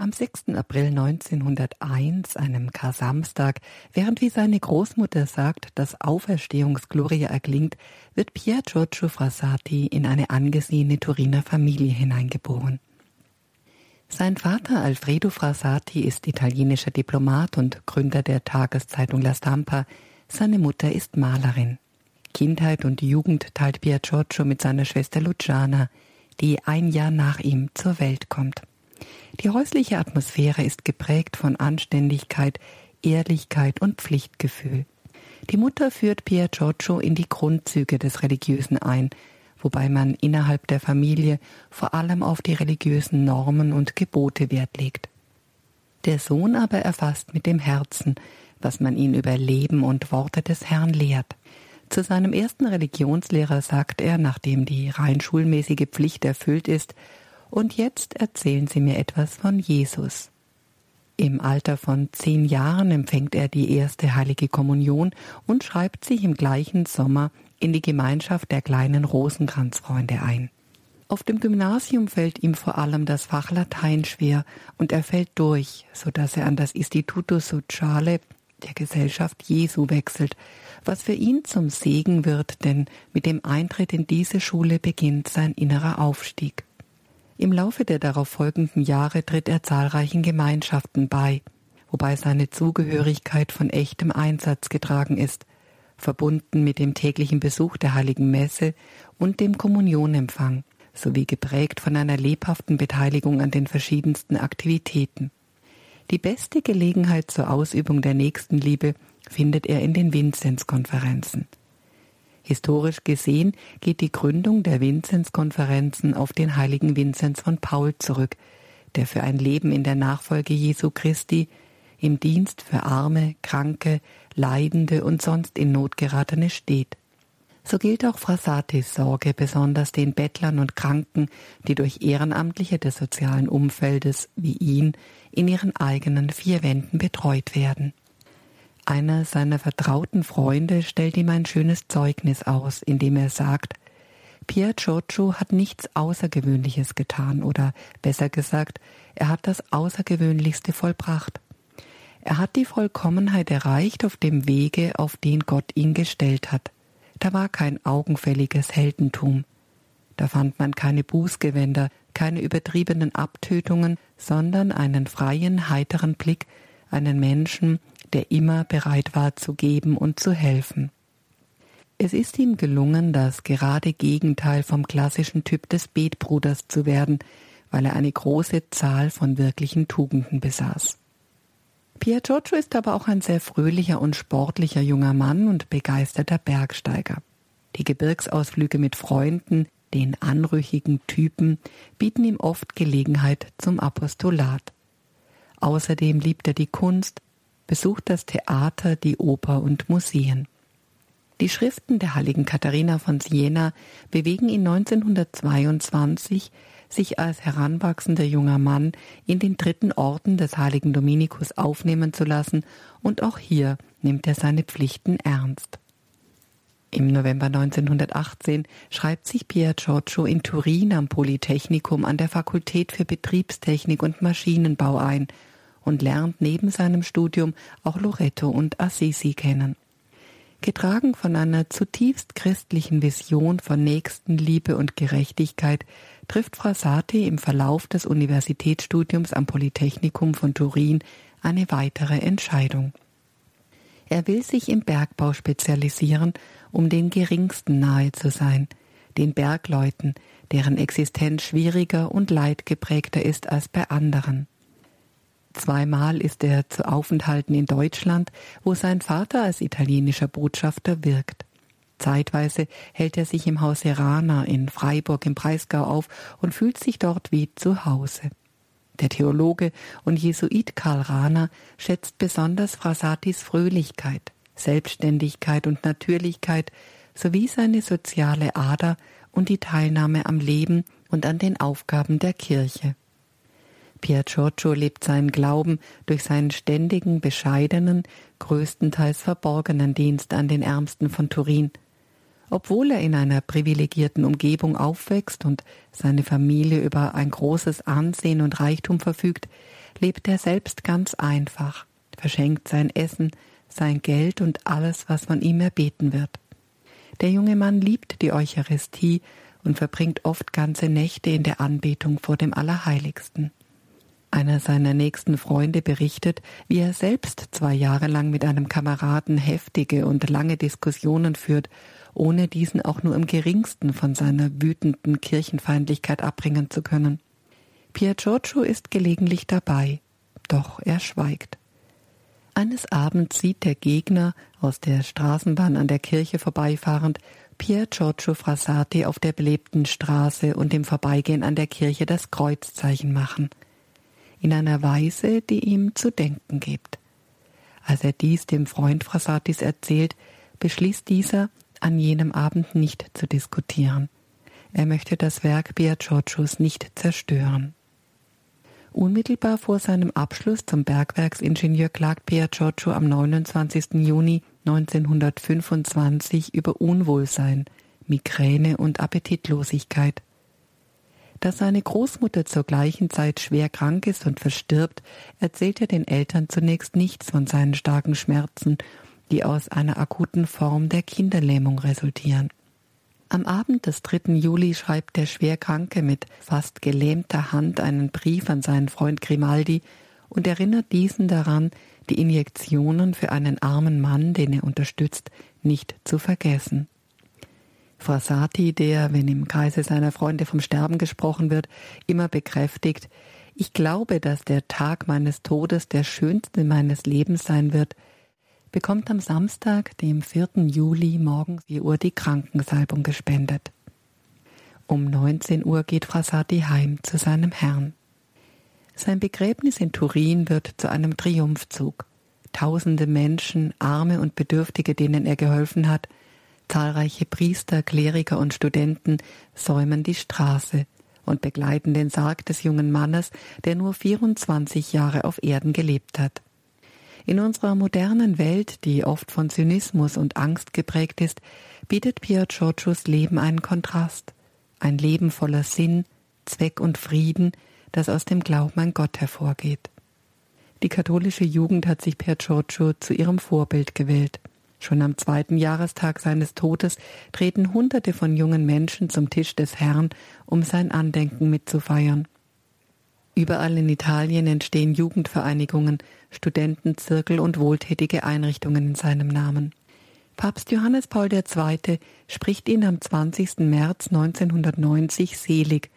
Am 6. April 1901, einem Kar-Samstag, während wie seine Großmutter sagt, dass Auferstehungsgloria erklingt, wird Pier Giorgio Frassati in eine angesehene Turiner Familie hineingeboren. Sein Vater Alfredo Frassati ist italienischer Diplomat und Gründer der Tageszeitung La Stampa. Seine Mutter ist Malerin. Kindheit und Jugend teilt Pier Giorgio mit seiner Schwester Luciana, die ein Jahr nach ihm zur Welt kommt. Die häusliche Atmosphäre ist geprägt von Anständigkeit, Ehrlichkeit und Pflichtgefühl. Die Mutter führt Pier Giorgio in die Grundzüge des Religiösen ein, wobei man innerhalb der Familie vor allem auf die religiösen Normen und Gebote Wert legt. Der Sohn aber erfasst mit dem Herzen, was man ihn über Leben und Worte des Herrn lehrt. Zu seinem ersten Religionslehrer sagt er, nachdem die rein schulmäßige Pflicht erfüllt ist, und jetzt erzählen Sie mir etwas von Jesus. Im Alter von zehn Jahren empfängt er die erste heilige Kommunion und schreibt sich im gleichen Sommer in die Gemeinschaft der kleinen Rosenkranzfreunde ein. Auf dem Gymnasium fällt ihm vor allem das Fach Latein schwer und er fällt durch, so dass er an das Istituto Sociale der Gesellschaft Jesu wechselt, was für ihn zum Segen wird, denn mit dem Eintritt in diese Schule beginnt sein innerer Aufstieg. Im Laufe der darauf folgenden Jahre tritt er zahlreichen Gemeinschaften bei, wobei seine Zugehörigkeit von echtem Einsatz getragen ist, verbunden mit dem täglichen Besuch der heiligen Messe und dem Kommunionempfang, sowie geprägt von einer lebhaften Beteiligung an den verschiedensten Aktivitäten. Die beste Gelegenheit zur Ausübung der Nächstenliebe findet er in den Vinzenzkonferenzen. Historisch gesehen geht die Gründung der Vinzenzkonferenzen auf den heiligen Vinzenz von Paul zurück, der für ein Leben in der Nachfolge Jesu Christi im Dienst für Arme, Kranke, Leidende und sonst in Not geratene steht. So gilt auch Frassatis Sorge besonders den Bettlern und Kranken, die durch Ehrenamtliche des sozialen Umfeldes wie ihn in ihren eigenen vier Wänden betreut werden. Einer seiner vertrauten Freunde stellt ihm ein schönes Zeugnis aus, in dem er sagt, Pier Giorgio hat nichts Außergewöhnliches getan oder besser gesagt, er hat das Außergewöhnlichste vollbracht. Er hat die Vollkommenheit erreicht auf dem Wege, auf den Gott ihn gestellt hat. Da war kein augenfälliges Heldentum. Da fand man keine Bußgewänder, keine übertriebenen Abtötungen, sondern einen freien, heiteren Blick, einen Menschen, der immer bereit war zu geben und zu helfen. Es ist ihm gelungen, das gerade Gegenteil vom klassischen Typ des Betbruders zu werden, weil er eine große Zahl von wirklichen Tugenden besaß. Pier Giorgio ist aber auch ein sehr fröhlicher und sportlicher junger Mann und begeisterter Bergsteiger. Die Gebirgsausflüge mit Freunden, den anrüchigen Typen, bieten ihm oft Gelegenheit zum Apostolat. Außerdem liebt er die Kunst, besucht das Theater, die Oper und Museen. Die Schriften der heiligen Katharina von Siena bewegen ihn 1922, sich als heranwachsender junger Mann in den dritten Orden des heiligen Dominikus aufnehmen zu lassen, und auch hier nimmt er seine Pflichten ernst. Im November 1918 schreibt sich Pier Giorgio in Turin am Polytechnikum an der Fakultät für Betriebstechnik und Maschinenbau ein und lernt neben seinem Studium auch Loreto und Assisi kennen. Getragen von einer zutiefst christlichen Vision von Nächstenliebe und Gerechtigkeit trifft Frassati im Verlauf des Universitätsstudiums am Polytechnikum von Turin eine weitere Entscheidung. Er will sich im Bergbau spezialisieren, um den Geringsten nahe zu sein, den Bergleuten, deren Existenz schwieriger und leidgeprägter ist als bei anderen. Zweimal ist er zu Aufenthalten in Deutschland, wo sein Vater als italienischer Botschafter wirkt. Zeitweise hält er sich im Haus Serana in Freiburg im Breisgau auf und fühlt sich dort wie zu Hause. Der Theologe und Jesuit Karl Rahner schätzt besonders Frasatis Fröhlichkeit, Selbstständigkeit und Natürlichkeit sowie seine soziale Ader und die Teilnahme am Leben und an den Aufgaben der Kirche. Pier Giorgio lebt seinen Glauben durch seinen ständigen, bescheidenen, größtenteils verborgenen Dienst an den Ärmsten von Turin. Obwohl er in einer privilegierten Umgebung aufwächst und seine Familie über ein großes Ansehen und Reichtum verfügt, lebt er selbst ganz einfach, verschenkt sein Essen, sein Geld und alles, was von ihm erbeten wird. Der junge Mann liebt die Eucharistie und verbringt oft ganze Nächte in der Anbetung vor dem Allerheiligsten. Einer seiner nächsten Freunde berichtet, wie er selbst zwei Jahre lang mit einem Kameraden heftige und lange Diskussionen führt, ohne diesen auch nur im geringsten von seiner wütenden Kirchenfeindlichkeit abbringen zu können. Pier Giorgio ist gelegentlich dabei, doch er schweigt. Eines Abends sieht der Gegner, aus der Straßenbahn an der Kirche vorbeifahrend, Pier Giorgio Frassati auf der belebten Straße und im Vorbeigehen an der Kirche das Kreuzzeichen machen. In einer Weise, die ihm zu denken gibt. Als er dies dem Freund Frassatis erzählt, beschließt dieser, an jenem Abend nicht zu diskutieren. Er möchte das Werk Pier Giorgios nicht zerstören. Unmittelbar vor seinem Abschluss zum Bergwerksingenieur klagt Pier Giorgio am 29. Juni 1925 über Unwohlsein, Migräne und Appetitlosigkeit. Dass seine Großmutter zur gleichen Zeit schwer krank ist und verstirbt, erzählt er den Eltern zunächst nichts von seinen starken Schmerzen, die aus einer akuten Form der Kinderlähmung resultieren. Am Abend des 3. Juli schreibt der Schwerkranke mit fast gelähmter Hand einen Brief an seinen Freund Grimaldi und erinnert diesen daran, die Injektionen für einen armen Mann, den er unterstützt, nicht zu vergessen. Frassati, der, wenn im Kreise seiner Freunde vom Sterben gesprochen wird, immer bekräftigt, ich glaube, dass der Tag meines Todes der schönste meines Lebens sein wird, bekommt am Samstag, dem 4. Juli morgens 4 Uhr die Krankensalbung gespendet. Um 19 Uhr geht Frassati heim zu seinem Herrn. Sein Begräbnis in Turin wird zu einem Triumphzug. Tausende Menschen, Arme und Bedürftige, denen er geholfen hat, zahlreiche Priester, Kleriker und Studenten säumen die Straße und begleiten den Sarg des jungen Mannes, der nur 24 Jahre auf Erden gelebt hat. In unserer modernen Welt, die oft von Zynismus und Angst geprägt ist, bietet Pier Giorgios Leben einen Kontrast, ein Leben voller Sinn, Zweck und Frieden, das aus dem Glauben an Gott hervorgeht. Die katholische Jugend hat sich Pier Giorgio zu ihrem Vorbild gewählt. Schon am zweiten Jahrestag seines Todes treten Hunderte von jungen Menschen zum Tisch des Herrn, um sein Andenken mitzufeiern. Überall in Italien entstehen Jugendvereinigungen, Studentenzirkel und wohltätige Einrichtungen in seinem Namen. Papst Johannes Paul II. spricht ihn am 20. März 1990 selig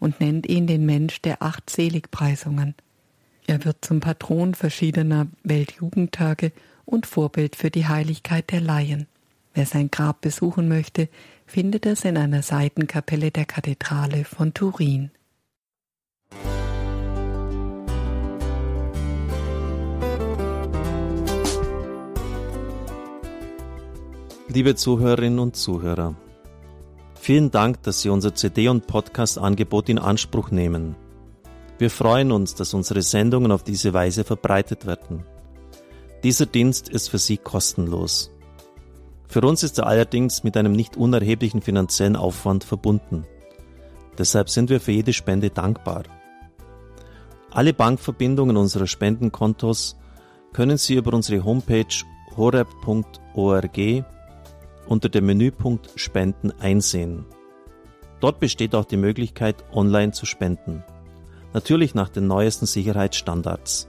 und nennt ihn den Mensch der acht Seligpreisungen. Er wird zum Patron verschiedener Weltjugendtage und Vorbild für die Heiligkeit der Laien. Wer sein Grab besuchen möchte, findet es in einer Seitenkapelle der Kathedrale von Turin. Liebe Zuhörerinnen und Zuhörer, vielen Dank, dass Sie unser CD- und Podcast-Angebot in Anspruch nehmen. Wir freuen uns, dass unsere Sendungen auf diese Weise verbreitet werden. Dieser Dienst ist für Sie kostenlos. Für uns ist er allerdings mit einem nicht unerheblichen finanziellen Aufwand verbunden. Deshalb sind wir für jede Spende dankbar. Alle Bankverbindungen unserer Spendenkontos können Sie über unsere Homepage horeb.org unter dem Menüpunkt Spenden einsehen. Dort besteht auch die Möglichkeit, online zu spenden. Natürlich nach den neuesten Sicherheitsstandards.